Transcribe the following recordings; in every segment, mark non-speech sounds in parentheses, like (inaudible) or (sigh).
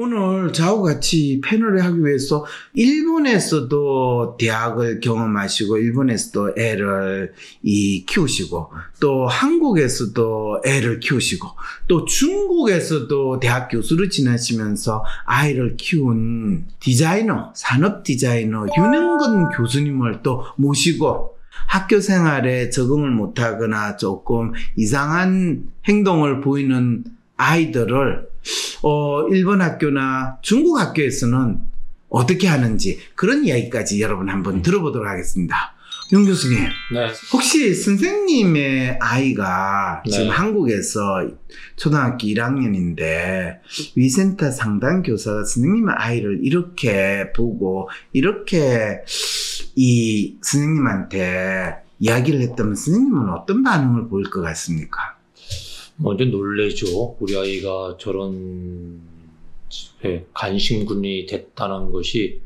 오늘 저하고 같이 패널을 하기 위해서 일본에서도 대학을 경험하시고 일본에서도 애를 이 키우시고 또 한국에서도 애를 키우시고 또 중국에서도 대학 교수를 지내시면서 아이를 키운 디자이너, 산업 디자이너 윤영건 교수님을 또 모시고 학교 생활에 적응을 못하거나 조금 이상한 행동을 보이는 아이들을 어, 일본 학교나 중국 학교에서는 어떻게 하는지 그런 이야기까지 여러분 한번 들어보도록 하겠습니다. 용 교수님, 네. 혹시 선생님의 아이가 네. 지금 한국에서 초등학교 1학년인데 위센터 상담 교사가 선생님의 아이를 이렇게 보고 이렇게 이 선생님한테 이야기를 했다면 선생님은 어떤 반응을 보일 것 같습니까? 먼저 놀래죠. 우리 아이가 저런 예, 관심군이 됐다는 것이.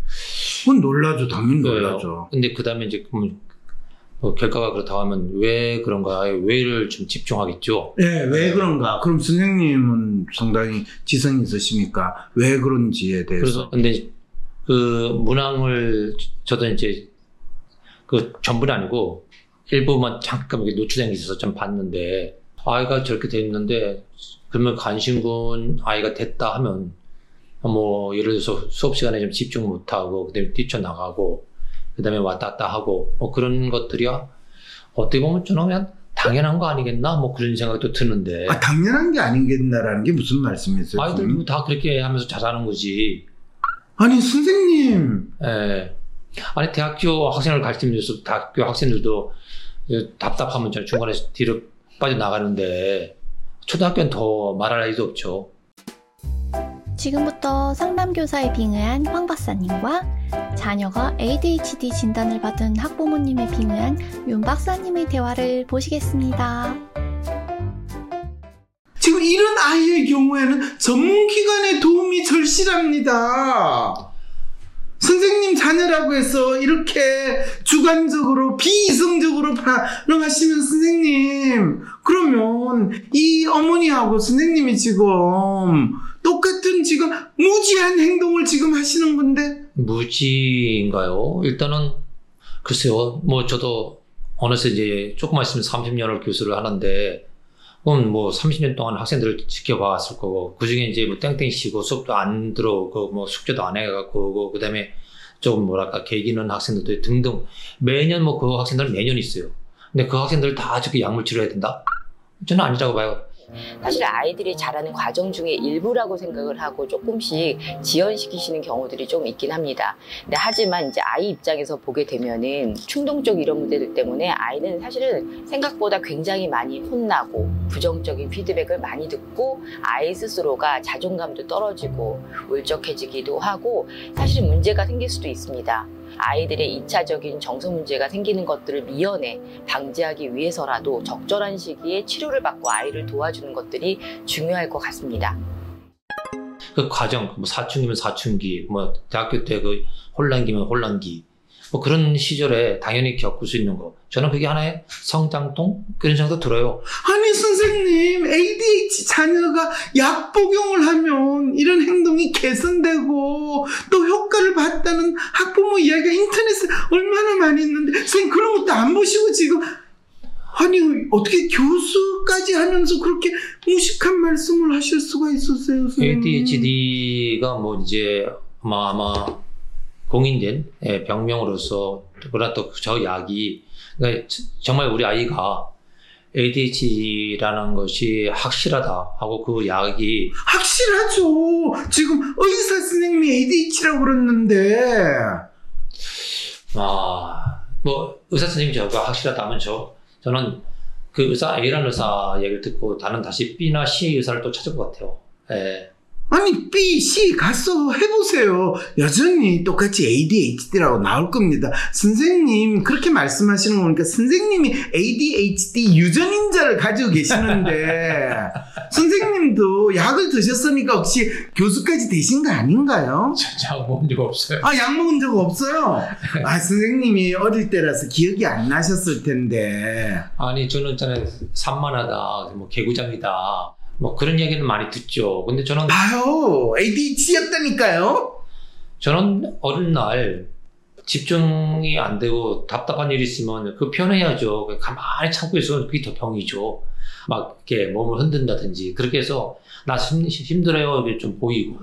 그건 놀라죠. 당연히 네. 놀라죠. 근데 그 다음에 이제 그럼 어, 결과가 그렇다고 하면 왜 그런가? 왜를 좀 집중하겠죠. 네, 왜 그런가? 그럼 선생님은 상당히 지성이 있으시니까 왜 그런지에 대해서. 그래서 근데 그 문항을 저도 이제 그 전부는 아니고 일부만 잠깐 이렇게 노출된 게 있어서 좀 봤는데 아이가 저렇게 돼 있는데 그러면 관심군 아이가 됐다 하면 뭐 예를 들어서 수업 시간에 좀 집중 못하고 그다음에 뛰쳐나가고 그다음에 왔다 갔다 하고 뭐 그런 것들이야 어떻게 보면 저는 그냥 당연한 거 아니겠나 뭐 그런 생각도 드는데 아, 당연한 게 아니겠나라는 게 무슨 말씀이세요? 아이들 선생님? 뭐다 그렇게 하면서 자라는 거지 아니, 선생님. 예. 아니 대학교 학생을 가르치면서 대학교 학생들도 답답하면 저 중간에 뒤로 빠져 나가는데 초등학교는 더 말할 나위도 없죠. 지금부터 상담교사에 빙의한 황 박사님과 자녀가 ADHD 진단을 받은 학부모님에 빙의한 윤 박사님의 대화를 보시겠습니다. 지금 이런 아이의 경우에는 전문기관의 도움이 절실합니다. 선생님 자녀라고 해서 이렇게 주관적으로 비이성적으로 반응하시면 선생님 그러면 이 어머니하고 선생님이 지금 똑같은 지금 무지한 행동을 지금 하시는 건데 무지인가요? 일단은 글쎄요. 뭐 저도 어느새 이제 조금만 있으면 30년을 교수를 하는데 그럼 뭐 30년 동안 학생들을 지켜봤을 거고 그 중에 이제 뭐 땡땡 쉬고 수업도 안 들어오고 뭐 숙제도 안 해갖고 그 다음에 조금 뭐랄까 개기는 학생들도 등등 매년 뭐 그 학생들은 매년 있어요. 근데 그 학생들 다 저렇게 약물 치료해야 된다? 저는 아니라고 봐요. 사실 아이들이 자라는 과정 중에 일부라고 생각을 하고 조금씩 지연시키시는 경우들이 좀 있긴 합니다. 근데 하지만 이제 아이 입장에서 보게 되면은 충동적 이런 문제들 때문에 아이는 사실은 생각보다 굉장히 많이 혼나고 부정적인 피드백을 많이 듣고 아이 스스로가 자존감도 떨어지고 울적해지기도 하고 사실은 문제가 생길 수도 있습니다. 아이들의 2차적인 정서 문제가 생기는 것들을 미연에 방지하기 위해서라도 적절한 시기에 치료를 받고 아이를 도와주는 것들이 중요할 것 같습니다. 그 과정, 뭐 사춘기면 사춘기, 뭐 대학교 때 그 혼란기면 혼란기, 뭐 그런 시절에 당연히 겪을 수 있는 거. 저는 그게 하나의 성장통 그런 생각도 들어요. 아니 선생님 ADHD 자녀가 약 복용을 하면 이런 행동이 개선되고 또 효과를 봤다는 학부모 이야기가 인터넷에 얼마나 많이 있는데 선생님 그런 것도 안 보시고 지금 아니 어떻게 교수까지 하면서 그렇게 무식한 말씀을 하실 수가 있었어요 선생님 ADHD가 뭐 이제 아마 아마 공인된 예, 병명으로서 그러나 또 저 약이 그러니까 정말 우리 아이가 ADHD라는 것이 확실하다 하고 그 약이 확실하죠 지금 의사 선생님이 ADHD라고 그랬는데 아, 뭐 의사 선생님 저가 확실하다면 저 저는 그 의사 A라는 의사 얘기를 듣고 나는 다시 B나 C 의사를 또 찾을 것 같아요. 예. 아니 B, C 가서 해보세요. 여전히 똑같이 ADHD라고 나올 겁니다. 선생님 그렇게 말씀하시는 거 보니까 선생님이 ADHD 유전인자를 가지고 계시는데 (laughs) 선생님도 약을 드셨으니까 혹시 교수까지 되신 거 아닌가요? 진짜 먹은 적 없어요. 아, 약 먹은 적 없어요? 아, 선생님이 어릴 때라서 기억이 안 나셨을 텐데. 아니 저는 저는 산만하다, 뭐 개구장이다, 뭐 그런 얘기는 많이 듣죠. 근데 저는 봐요. ADHD였다니까요. 저는 어린 날 집중이 안 되고 답답한 일이 있으면 그 표현해야죠. 그냥 가만히 참고 있으면 그게 더 병이죠. 막 이렇게 몸을 흔든다든지 그렇게 해서 나 힘, 힘들어요 이게 좀 보이고.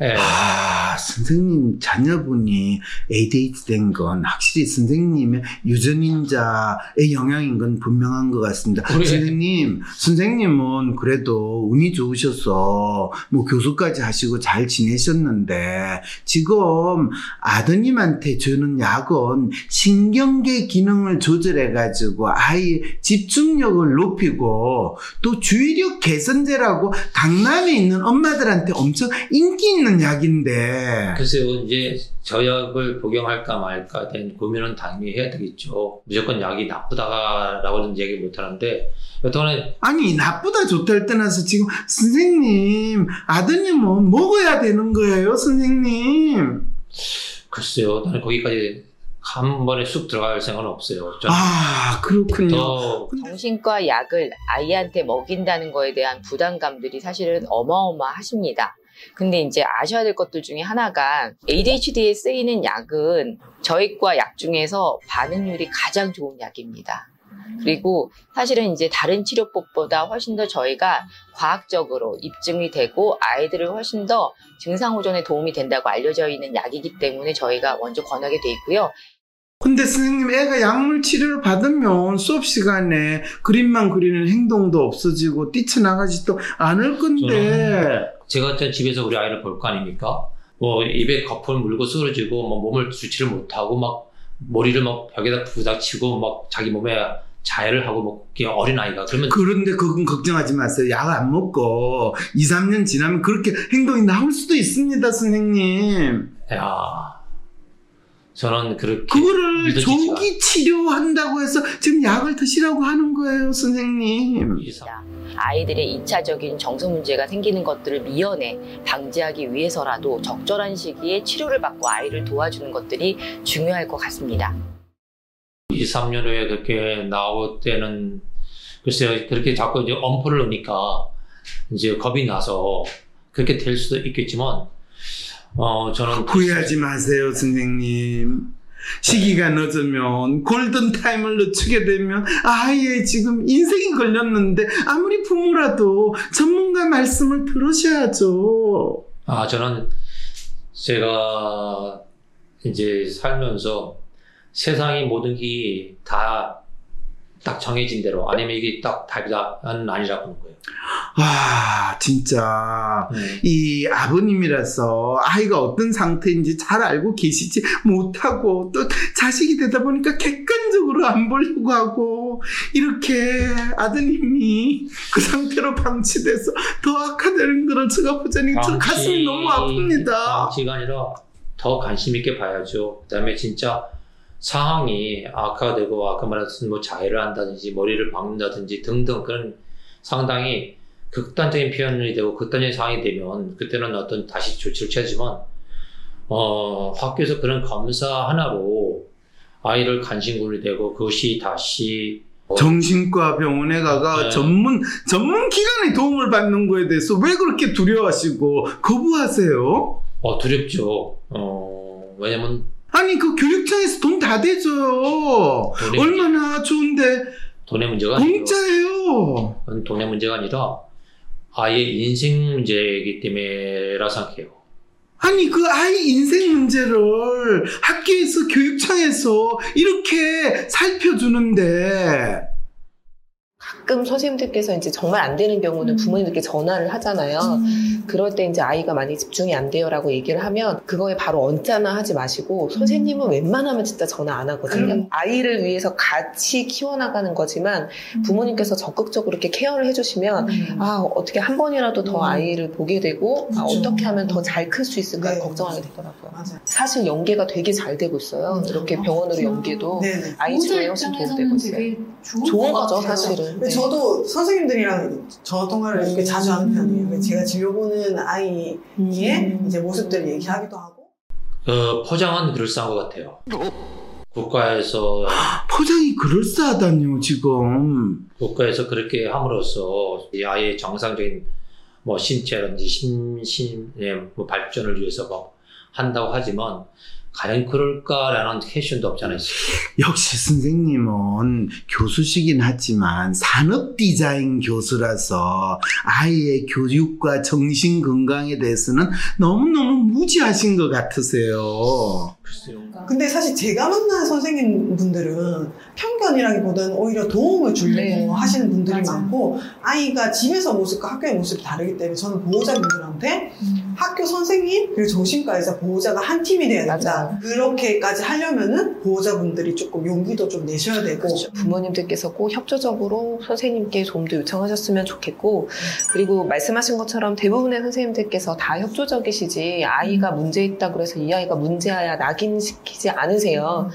예. 아, 선생님 자녀분이 ADHD 된 건 확실히 선생님의 유전인자의 영향인 건 분명한 것 같습니다. 그래. 선생님, 선생님은 그래도 운이 좋으셔서 뭐 교수까지 하시고 잘 지내셨는데 지금 아드님한테 주는 약은 신경계 기능을 조절해가지고 아이 집중력을 높이고 또 주의력 개선제라고 강남에 있는 엄마들한테 엄청 인기 있는 약인데 글쎄요, 이제 저 약을 복용할까 말까 된 고민은 당연히 해야 되겠죠. 무조건 약이 나쁘다라고는 얘기 못 하는데, 여튼간에 아니 나쁘다 좋다 할 떠나서 지금 선생님 아드님은 먹어야 되는 거예요 선생님 글쎄요, 나는 거기까지 한 번에 쑥 들어갈 생각은 없어요. 아 그렇군요 더 정신과 약을 아이한테 먹인다는 거에 대한 부담감들이 사실은 어마어마하십니다. 근데 이제 아셔야 될 것들 중에 하나가 ADHD에 쓰이는 약은 저희과 약 중에서 반응률이 가장 좋은 약입니다. 그리고 사실은 이제 다른 치료법보다 훨씬 더 저희가 과학적으로 입증이 되고 아이들을 훨씬 더 증상 호전에 도움이 된다고 알려져 있는 약이기 때문에 저희가 먼저 권하게 돼 있고요. 근데 선생님 애가 약물 치료를 받으면 수업 시간에 그림만 그리는 행동도 없어지고 뛰쳐나가지도 않을 건데. 제가 저 집에서 우리 아이를 볼 거 아닙니까? 뭐 입에 거품을 물고 쓰러지고 뭐 몸을 주치를 못하고 막 머리를 막 벽에다 부닥치고 막 자기 몸에 자해를 하고 뭐 이렇게 어린 아이가 그러면 그런데 그건 걱정하지 마세요. 약 안 먹고 2, 3년 지나면 그렇게 행동이 나올 수도 있습니다 선생님. 야 저는 그렇게 그거를 믿어지지가 조기 치료한다고 해서 지금 약을 드시라고 하는 거예요, 선생님. 아이들의 2차적인 정서 문제가 생기는 것들을 미연에 방지하기 위해서라도 적절한 시기에 치료를 받고 아이를 도와주는 것들이 중요할 것 같습니다. 2, 3년 후에 그렇게 나올 때는 글쎄요 그렇게 자꾸 이제 엄포를 넣으니까 이제 겁이 나서 그렇게 될 수도 있겠지만 어 저는 후회하지 마세요, 선생님. 시기가 늦으면 골든 타임을 늦추게 되면 아예 지금 인생이 걸렸는데 아무리 부모라도 전문가 말씀을 들으셔야죠. 아 저는 제가 이제 살면서 세상의 모든 게 다 딱 정해진 대로 아니면 이게 딱 답이다는 아니라고 하는 거예요. 와, 진짜 네. 이 아버님이라서 아이가 어떤 상태인지 잘 알고 계시지 못하고 또 자식이 되다 보니까 객관적으로 안 보려고 하고 이렇게 아드님이 그 상태로 방치돼서 더 악화되는 거를 제가 보자니 저 가슴이 너무 아픕니다. 방치가 아니라 더 관심 있게 봐야죠. 그다음에 진짜 상황이 악화되고 아까 말했던 뭐 자해를 한다든지 머리를 박는다든지 등등 그런 상당히 극단적인 표현이 되고 극단적인 상황이 되면 그때는 어떤 다시 조치를 취하지만 어 학교에서 그런 검사 하나로 아이를 간신군이 되고 그것이 다시 어, 정신과 병원에 가가 네. 전문 전문 기관의 도움을 받는 거에 대해서 왜 그렇게 두려워하시고 거부하세요? 어, 두렵죠. 어 왜냐면 아니 그 교육청에서 돈다 대줘요. 돈의, 얼마나 좋은데 돈의 문제가 공짜예요. 그건 돈의 문제가 아니라 아이의 인생 문제이기 때문에라 생각해요. 아니 그 아이 인생 문제를 학교에서 교육청에서 이렇게 살펴주는데 가끔 선생님들께서 이제 정말 안 되는 경우는 음. 부모님들께 전화를 하잖아요. 그럴 때 이제 아이가 많이 집중이 안 돼요라고 얘기를 하면 그거에 바로 언짢아 하지 마시고 선생님은 웬만하면 진짜 전화 안 하거든요. 음. 아이를 위해서 같이 키워나가는 거지만 부모님께서 적극적으로 이렇게 케어를 해주시면 음. 아 어떻게 한 번이라도 더 음. 아이를 보게 되고 아. 어떻게 하면 더 잘 클 수 있을까 네. 걱정하게 되더라고요. 맞아요. 사실 연계가 되게 잘 되고 있어요. 이렇게 병원으로 연계도. 아이 치료에 훨씬 도움되고 있어요. 좋은, 좋은 것 거죠. 사실은. 네. 저도 선생님들이랑 저 통화를 이렇게 음. 자주 하는 편이에요. 제가 진료 보는 아이의 음. 이제 모습들을 얘기하기도 하고. 그 포장은 그럴싸한 것 같아요. 국가에서 (gasps) 포장이 그럴싸하다뇨 지금. 국가에서 그렇게 함으로써 이 아이의 정상적인 뭐 신체라든지 심신의 뭐 발전을 위해서 뭐 한다고 하지만 과연 그럴까라는 퀘션도 없잖아요. 역시 선생님은 교수시긴 하지만 산업 디자인 교수라서 아이의 교육과 정신 건강에 대해서는 너무너무 무지하신 것 같으세요. 글쎄요. 근데 사실 제가 만난 선생님 분들은 편견이라기보다는 오히려 도움을 주려고 네. 하시는 분들이 맞아요. 많고 아이가 집에서 모습과 학교의 모습이 다르기 때문에 저는 보호자분들한테 학교 선생님 그리고 정신과에서 보호자가 한 팀이 돼야 된다. 그렇게까지 하려면은 보호자분들이 조금 용기도 좀 내셔야 되고 그렇죠. 부모님들께서 꼭 협조적으로 선생님께 도움도 요청하셨으면 좋겠고 그리고 말씀하신 것처럼 대부분의 선생님들께서 다 협조적이시지 아이가 문제 있다 그래서 이 아이가 문제야 낙인시키지 않으세요.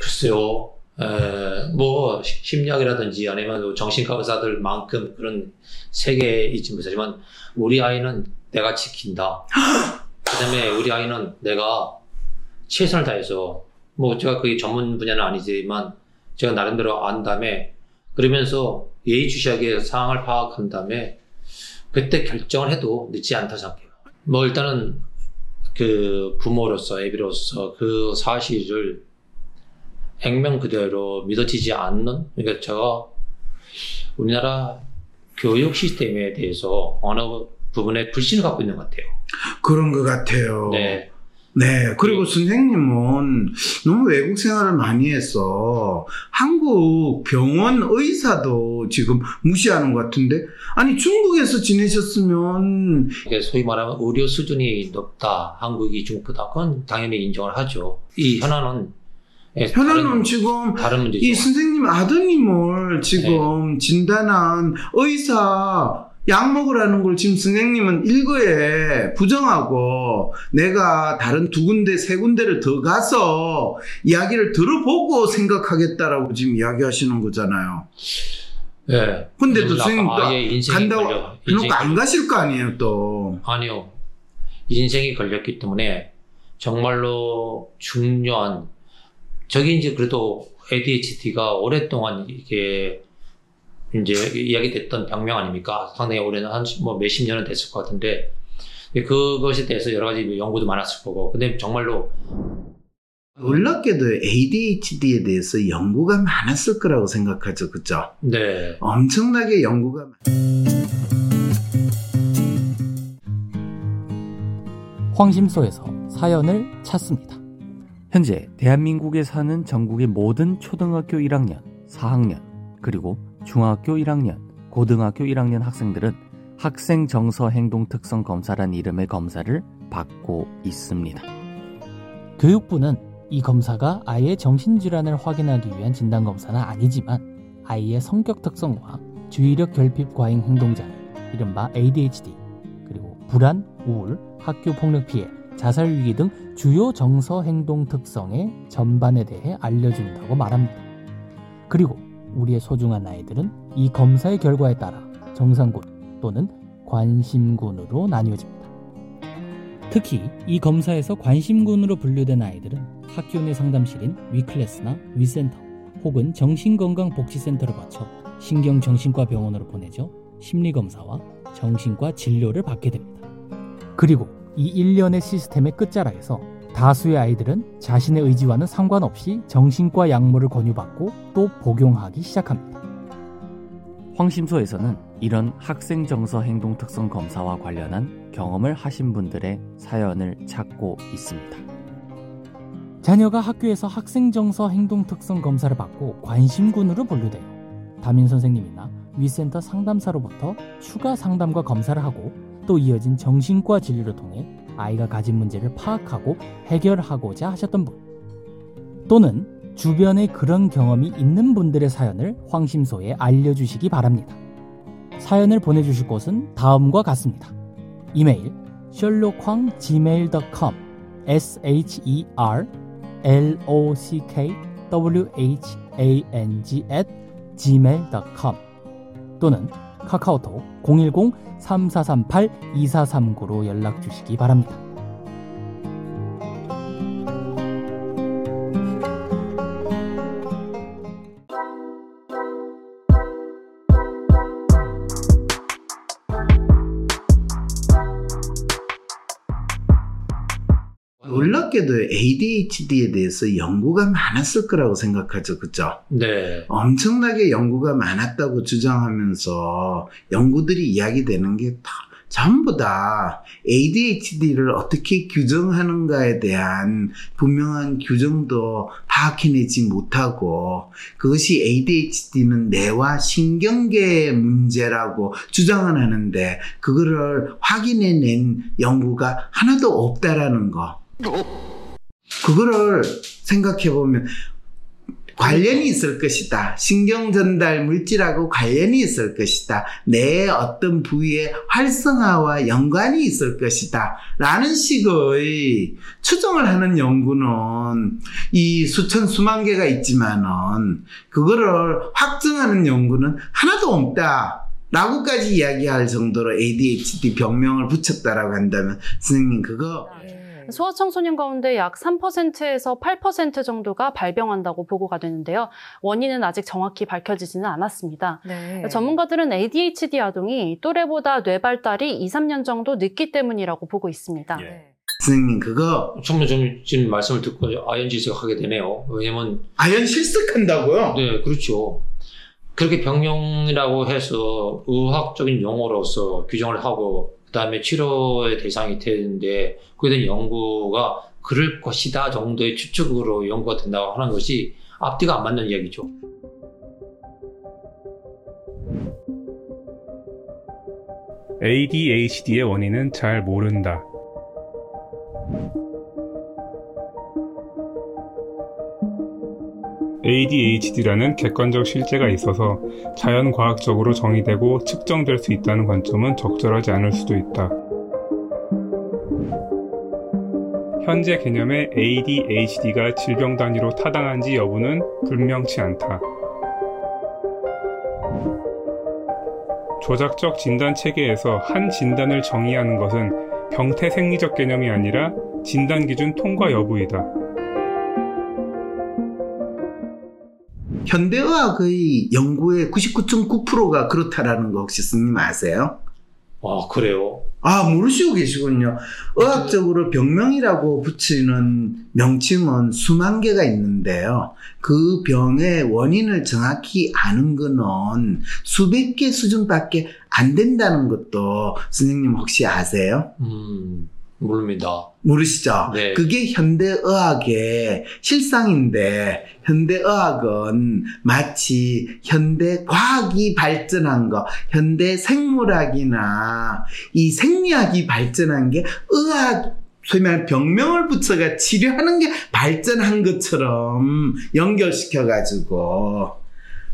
글쎄요. 에, 뭐 시- 심리학이라든지 아니면 뭐 정신과 의사들만큼 그런 세계에 있지 못하지만 우리 아이는 내가 지킨다. 그다음에 우리 아이는 내가 최선을 다해서 뭐 제가 그게 전문 분야는 아니지만 제가 나름대로 안 다음에 그러면서 예의주시하게 상황을 파악한 다음에 그때 결정을 해도 늦지 않다 생각해요. 뭐 일단은 그 부모로서 애비로서 그 사실을 액면 그대로 믿어지지 않는 그러니까 제가 우리나라 교육 시스템에 대해서 어느 부분에 불신을 갖고 있는 것 같아요. 그런 것 같아요. 네. 네, 그리고 선생님은 너무 외국 생활을 많이 해서 한국 병원 의사도 지금 무시하는 것 같은데, 아니, 중국에서 지내셨으면, 소위 말하면 의료 수준이 높다, 한국이 중국보다 그건 당연히 인정을 하죠. 이 현안은 예, 현아는 다른, 지금 다른 문제죠. 이 선생님 아드님을 지금 진단한 의사 약 먹으라는 걸 지금 선생님은 일거에 부정하고 내가 다른 두 군데 세 군데를 더 가서 이야기를 들어보고 생각하겠다라고 지금 이야기하시는 거잖아요. 예. 근데도 물론 선생님 또 인생이 간다고 그러니까 안 가실 거 아니에요 또. 아니요. 인생이 걸렸기 때문에 정말로 중요한 저게 이제 그래도 ADHD가 오랫동안 이게 이제 이야기 됐던 병명 아닙니까? 상당히 오래는 한 뭐 몇십 년은 됐을 것 같은데 그것에 대해서 여러 가지 연구도 많았을 거고 근데 정말로 놀랍게도 ADHD에 대해서 연구가 많았을 거라고 생각하죠, 그죠? 네 엄청나게 연구가 많. 황심소에서 사연을 찾습니다. 현재 대한민국에 사는 전국의 모든 초등학교 1학년, 4학년, 그리고 중학교 1학년, 고등학교 1학년 학생들은 학생 정서 행동 특성 검사란 이름의 검사를 받고 있습니다. 교육부는 이 검사가 아이의 정신질환을 확인하기 위한 진단검사는 아니지만 아이의 성격 특성과 주의력 결핍 과잉 행동장애, 이른바 ADHD, 그리고 불안, 우울, 학교 폭력 피해, 자살 위기 등 주요 정서 행동 특성의 전반에 대해 알려준다고 말합니다. 그리고 우리의 소중한 아이들은 이 검사의 결과에 따라 정상군 또는 관심군으로 나뉘어집니다. 특히 이 검사에서 관심군으로 분류된 아이들은 학교 내 상담실인 위클래스나 위센터 혹은 정신건강복지센터를 거쳐 신경정신과 병원으로 보내져 심리검사와 정신과 진료를 받게 됩니다. 그리고 이 일련의 시스템의 끝자락에서 다수의 아이들은 자신의 의지와는 상관없이 정신과 약물을 권유받고 또 복용하기 시작합니다. 황심소에서는 이런 학생 정서 행동 특성 검사와 관련한 경험을 하신 분들의 사연을 찾고 있습니다. 자녀가 학교에서 학생 정서 행동 특성 검사를 받고 관심군으로 분류되어 담임 선생님이나 위센터 상담사로부터 추가 상담과 검사를 하고 또 이어진 정신과 진료를 통해 아이가 가진 문제를 파악하고 해결하고자 하셨던 분 또는 주변에 그런 경험이 있는 분들의 사연을 황심소에 알려주시기 바랍니다. 사연을 보내주실 곳은 다음과 같습니다. 이메일 sherlockhwang gmail.com s h e r l o c k w h a n g at gmail.com 또는 카카오톡 010-3438-2439로 연락 주시기 바랍니다. 놀랍게도 ADHD에 대해서 연구가 많았을 거라고 생각하죠. 그죠? 네. 엄청나게 연구가 많았다고 주장하면서 연구들이 이야기되는 게 다, 전부 다 ADHD를 어떻게 규정하는가에 대한 분명한 규정도 파악해내지 못하고 그것이 ADHD는 뇌와 신경계의 문제라고 주장을 하는데 그거를 확인해낸 연구가 하나도 없다라는 거. 그거를 생각해 보면 관련이 있을 것이다. 신경 전달 물질하고 관련이 있을 것이다. 뇌의 어떤 부위의 활성화와 연관이 있을 것이다. 라는 식의 추정을 하는 연구는 이 수천 수만 개가 있지만은 그거를 확증하는 연구는 하나도 없다. 라고까지 이야기할 정도로 ADHD 병명을 붙였다라고 한다면 선생님 그거 소아 청소년 가운데 약 3%에서 8% 정도가 발병한다고 보고가 되는데요. 원인은 아직 정확히 밝혀지지는 않았습니다. 네. 전문가들은 ADHD 아동이 또래보다 뇌 발달이 2, 3년 정도 늦기 때문이라고 보고 있습니다. 네. 선생님 그거 정말 지금 말씀을 듣고 아연지색하게 되네요. 왜냐면 아연 실습한다고요? 네 그렇죠. 그렇게 병명이라고 해서 의학적인 용어로서 규정을 하고 그다음에 치료의 대상이 되는데 그에 대한 연구가 그럴 것이다 정도의 추측으로 연구가 된다고 하는 것이 앞뒤가 안 맞는 이야기죠. ADHD의 원인은 잘 모른다. ADHD라는 객관적 실제가 있어서 자연과학적으로 정의되고 측정될 수 있다는 관점은 적절하지 않을 수도 있다. 현재 개념의 ADHD가 질병 단위로 타당한지 여부는 분명치 않다. 조작적 진단 체계에서 한 진단을 정의하는 것은 병태 생리적 개념이 아니라 진단 기준 통과 여부이다. 현대의학의 연구의 99.9%가 그렇다라는 거 혹시 스님 아세요? 아 그래요? 아 모르시고 계시군요. 의학적으로 병명이라고 붙이는 명칭은 수만 개가 있는데요. 그 병의 원인을 정확히 아는 거는 수백 개 수준밖에 안 된다는 것도 선생님 혹시 아세요? 음 모릅니다. 모르시죠? 네. 그게 현대의학의 실상인데 현대의학은 마치 현대과학이 발전한 거, 현대생물학이나 이 생리학이 발전한 게 의학 소위 말하는 병명을 붙여가 치료하는 게 발전한 것처럼 연결시켜가지고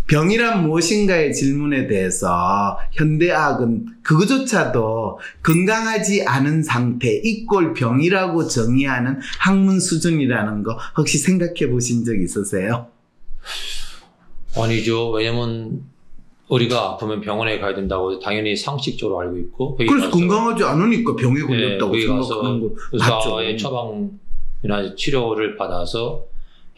병이란 무엇인가의 질문에 대해서 현대학은 그거조차도 건강하지 않은 상태, 이꼴 병이라고 정의하는 학문 수준이라는 거 혹시 생각해 보신 적 있으세요? 아니죠. 왜냐면 우리가 아프면 병원에 가야 된다고 당연히 상식적으로 알고 있고 그래서 건강하지 않으니까 병에 네, 걸렸다고 가서 생각하는 거 맞죠? 의사의 처방이나 치료를 받아서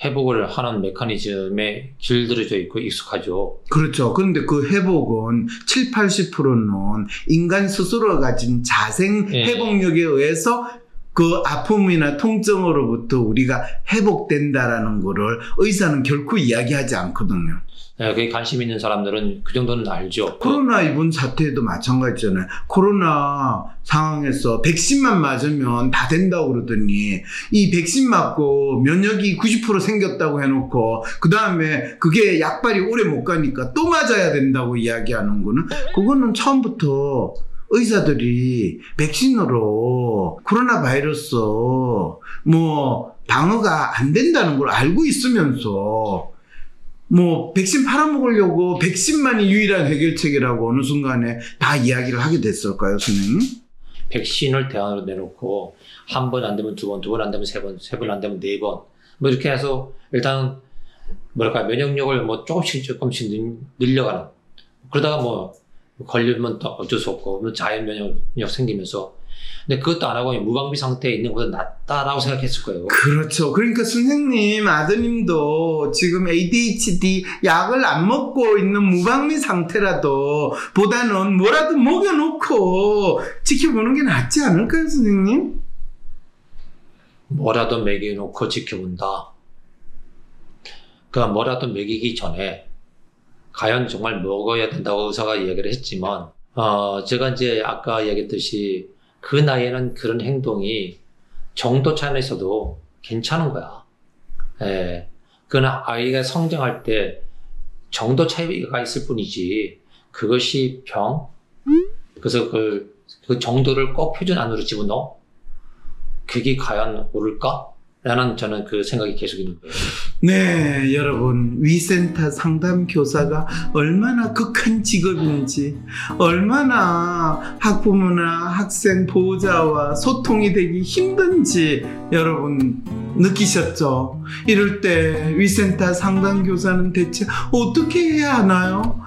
회복을 하는 메커니즘에 길들여져 있고 익숙하죠. 그렇죠. 그런데 그 회복은 7, 80%는 인간 스스로가 가진 자생 예. 회복력에 의해서 그 아픔이나 통증으로부터 우리가 회복된다라는 거를 의사는 결코 이야기하지 않거든요. 네, 거기 관심 있는 사람들은 그 정도는 알죠. 그- 코로나 이번 사태에도 마찬가지잖아요. 코로나 상황에서 백신만 맞으면 다 된다고 그러더니 이 백신 맞고 면역이 90% 생겼다고 해놓고 그 다음에 그게 약발이 오래 못 가니까 또 맞아야 된다고 이야기하는 거는 그거는 처음부터 의사들이 백신으로 코로나 바이러스 뭐 방어가 안 된다는 걸 알고 있으면서 뭐 백신 팔아먹으려고 백신만이 유일한 해결책이라고 어느 순간에 다 이야기를 하게 됐을까요, 선생님? 백신을 대안으로 내놓고 한 번 안 되면 두 번, 두 번 안 되면 세 번, 세 번 안 되면 네 번. 뭐 이렇게 해서 일단 뭐랄까 면역력을 뭐 조금씩 조금씩 늘- 늘려가는. 그러다가 뭐 걸리면 또 어쩔 수 없고 뭐 자연 면역력 생기면서. 근데 그것도 안 하고 무방비 상태에 있는 것보다 낫다라고 생각했을 거예요. 그렇죠. 그러니까 선생님, 아드님도 지금 ADHD 약을 안 먹고 있는 무방비 상태라도 보다는 뭐라도 먹여놓고 지켜보는 게 낫지 않을까요, 선생님? 뭐라도 먹여놓고 지켜본다. 그러니까 뭐라도 먹이기 전에 과연 정말 먹어야 된다고 의사가 이야기를 했지만 어, 제가 이제 아까 얘기했듯이 그 나이에는 그런 행동이 정도 차이에서도 괜찮은 거야. 예. 그러나 아이가 성장할 때 정도 차이가 있을 뿐이지 그것이 병? 그래서 그, 그 정도를 꼭 표준 안으로 집어넣어? 그게 과연 옳을까? 라는 저는 그 생각이 계속 있는 거예요. 네, 여러분. 위센터 상담 교사가 얼마나 극한 직업인지, 얼마나 학부모나 학생 보호자와 소통이 되기 힘든지 여러분 느끼셨죠? 이럴 때 위센터 상담 교사는 대체 어떻게 해야 하나요?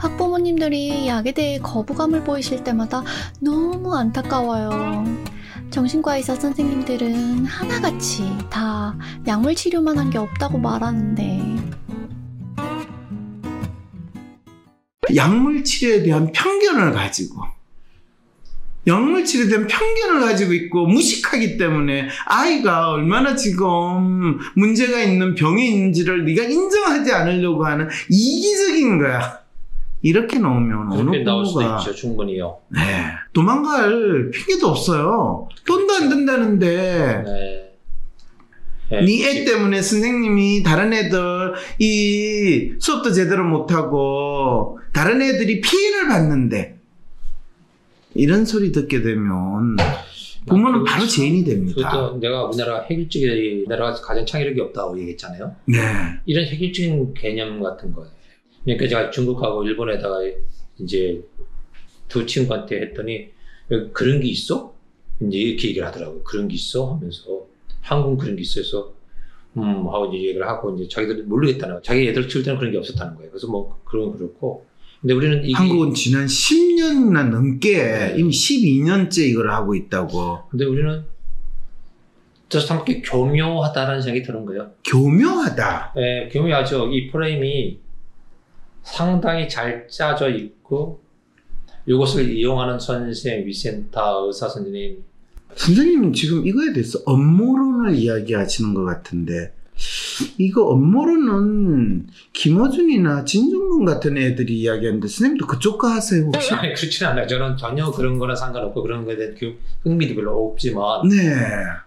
학부모님들이 약에 대해 거부감을 보이실 때마다 너무 안타까워요. 정신과 의사 선생님들은 하나같이 다 약물 치료만 한 게 없다고 말하는데 약물 치료에 대한 편견을 가지고 약물 치료에 대한 편견을 가지고 있고 무식하기 때문에 아이가 얼마나 지금 문제가 있는 병이 있는지를 네가 인정하지 않으려고 하는 이기적인 거야. 이렇게 나오면 어느 있죠, 충분히요. 네, 도망갈 핑계도 없어요. 돈도 안 든다는데 네. 네애 때문에 선생님이 다른 애들 이 수업도 제대로 못하고 다른 애들이 피해를 받는데 이런 소리 듣게 되면 부모는 바로 죄인이 됩니다. 내가 우리나라 획일적인 나라가 가장 창의력이 없다고 얘기했잖아요. 네. 이런 획일적인 개념 같은 거예요. 그러니까 제가 중국하고 일본에다가 이제 두 친구한테 했더니 그런 게 있어? 이제 이렇게 얘기를 하더라고요. 그런 게 있어? 하면서 한국 그런 게 있어 서 음, 하고 이제 얘기를 하고 이제 자기들이 모르겠다는 거예요. 자기 애들 키울 때는 그런 게 없었다는 거예요. 그래서 뭐 그런 건 그렇고. 근데 우리는 이게 한국은 지난 10년이나 넘게 네. 이미 12년째 이걸 하고 있다고. 근데 우리는 저참 이렇게 교묘하다는 생각이 드는 거예요. 교묘하다. 네, 교묘하죠. 이 프레임이 상당히 잘 짜져 있고 이것을 이용하는 선생, 위센터, 의사 선생님 선생님은 지금 이거에 대해서 업무론을 이야기하시는 것 같은데 이거 업무론은 김어준이나 진중근 같은 애들이 이야기하는데 선생님도 그쪽과 하세요 혹시? 아니 그렇지는 않아요. 저는 전혀 그런 거나 상관없고 그런 거에 대한 교- 흥미도 별로 없지만 네.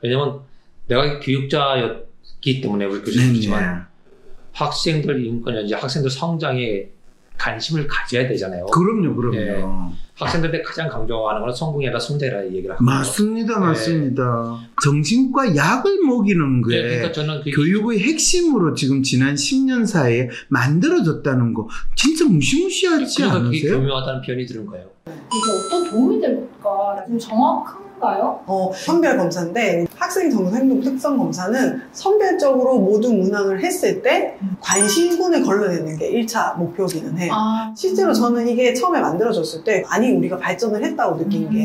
왜냐면 내가 교육자였기 때문에 그렇게 네, 그렇지만 네. 학생들 인권 이제 학생들 성장에 관심을 가져야 되잖아요. 그럼요, 그럼요. 네. 학생들한테 가장 강조하는 건 성공이라 성대라 얘기를 하고 맞습니다, 네. 맞습니다. 정신과 약을 먹이는 게 네, 그러니까 저는 그게 교육의 핵심으로 지금 지난 10년 사이에 만들어졌다는 거 진짜 무시무시하지 그게 않으세요? 교묘하다는 표현이 드는 거예요. 이게 어떤 도움이 될까? 좀 정확한 가요? 어, 선별 검사인데 학생 정서 행동 특성 검사는 선별적으로 모든 문항을 했을 때 관심군을 걸러내는 게 1차 목표기는 해요. 아, 실제로 저는 이게 처음에 만들어졌을 때 많이 우리가 발전을 했다고 느낀 게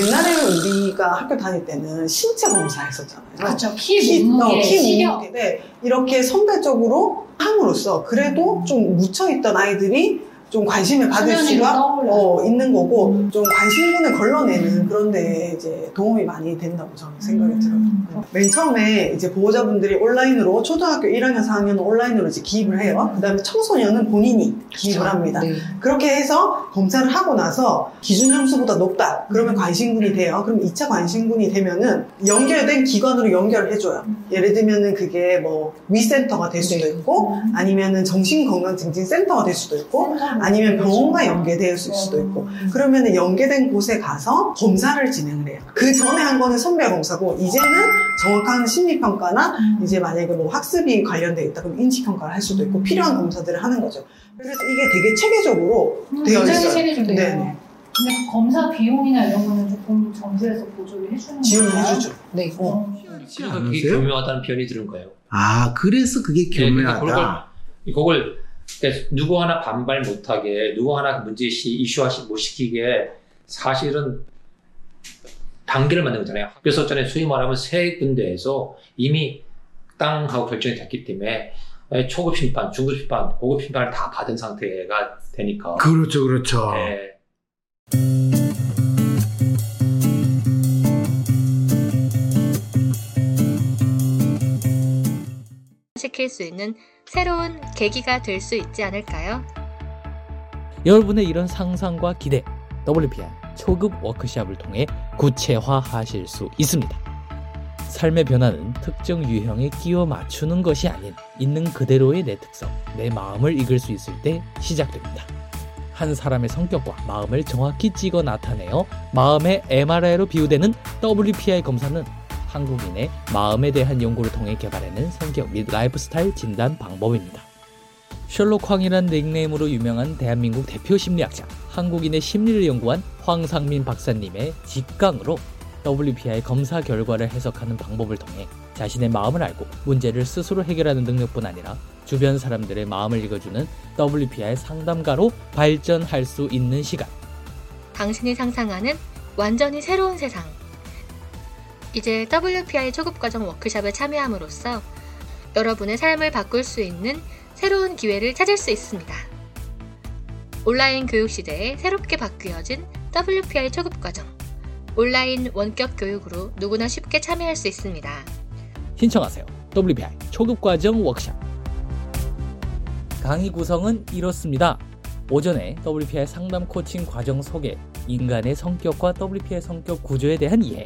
옛날에는 우리가 학교 다닐 때는 신체 검사 했었잖아요. 그렇죠. 키, 키, 몸무게, 어, 키. 몸무게인데 이렇게 선별적으로 함으로써 그래도 좀 묻혀있던 아이들이 좀 관심을 받을 수가. 어, 있는 거고 음. 좀 관심군을 걸러내는 그런 데 이제 도움이 많이 된다고 저는 생각이 들어요. 음. 맨 처음에 이제 보호자분들이 온라인으로 초등학교 1학년, 4학년은 온라인으로 이제 기입을 해요. 그 다음에 청소년은 본인이 기입을 합니다. 네. 그렇게 해서 검사를 하고 나서 기준 점수보다 높다. 그러면 관심군이 돼요. 그럼 2차 관심군이 되면은 연결된 기관으로 연결을 해줘요. 예를 들면은 그게 뭐 위센터가 될 수도 있고 아니면은 정신건강증진센터가 될 수도 있고 아니면 병원과 연계될 수도 있고 그러면은 연계된 곳에 가서 검사를 진행을 해요. 그 전에 한 거는 선별 검사고 이제는 정확한 심리평가나 이제 만약에 뭐 학습이 관련돼 있다 그럼 인식평가를 할 수도 있고 필요한 검사들을 하는 거죠. 그래서 이게 되게 체계적으로 되어 굉장히 있어요. 체계적이에요. 근데 그 검사 비용이나 이런 거는 조금 정부에서 보조를 해주는 지원을? 해주죠. 네. 어. 그래서 그게 않으세요? 교묘하다는 표현이 드는 거예요. 아, 그래서 그게 네, 그러니까 교묘하다. 그걸 그러니까 누구 하나 반발 못하게, 누구 하나 문제시 이슈화 못 시키게 사실은 단계를 만든 거잖아요. 그래서 전에 수위 말하면 세 군데에서 이미 땅하고 결정이 됐기 때문에 예, 초급 심판, 중급 심판, 고급 심판을 다 받은 상태가 되니까. 그렇죠, 그렇죠. 네. 시킬 수 있는 새로운 계기가 될 수 있지 않을까요? 여러분의 이런 상상과 기대, WPR 초급 워크샵을 통해 구체화하실 수 있습니다. 삶의 변화는 특정 유형에 끼워 맞추는 것이 아닌 있는 그대로의 내 특성, 내 마음을 읽을 수 있을 때 시작됩니다. 한 사람의 성격과 마음을 정확히 찍어 나타내어 마음의 MRI로 비유되는 WPI 검사는 한국인의 마음에 대한 연구를 통해 개발해낸 성격 및 라이프 스타일 진단 방법입니다. 셜록 황이란 닉네임으로 유명한 대한민국 대표 심리학자, 한국인의 심리를 연구한 황상민 박사님의 직강으로 WPI 검사 결과를 해석하는 방법을 통해 자신의 마음을 알고 문제를 스스로 해결하는 능력뿐 아니라 주변 사람들의 마음을 읽어주는 WPI 상담가로 발전할 수 있는 시간. 당신이 상상하는 완전히 새로운 세상. 이제 WPI 초급과정 워크샵에 참여함으로써 여러분의 삶을 바꿀 수 있는 새로운 기회를 찾을 수 있습니다. 온라인 교육 시대에 새롭게 바뀌어진 WPI 초급과정. 온라인 원격 교육으로 누구나 쉽게 참여할 수 있습니다. 신청하세요. WPI 초급과정 워크샵. 강의 구성은 이렇습니다. 오전에 WPI 상담 코칭 과정 소개, 인간의 성격과 WPI 성격 구조에 대한 이해.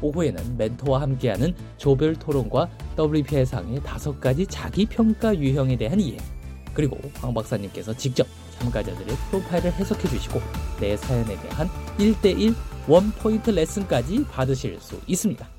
오후에는 멘토와 함께하는 조별 토론과 WPI 상의 다섯 가지 자기 평가 유형에 대한 이해. 그리고 황 박사님께서 직접 참가자들의 프로파일을 해석해 주시고 내 사연에 대한 1대1 원포인트 레슨까지 받으실 수 있습니다.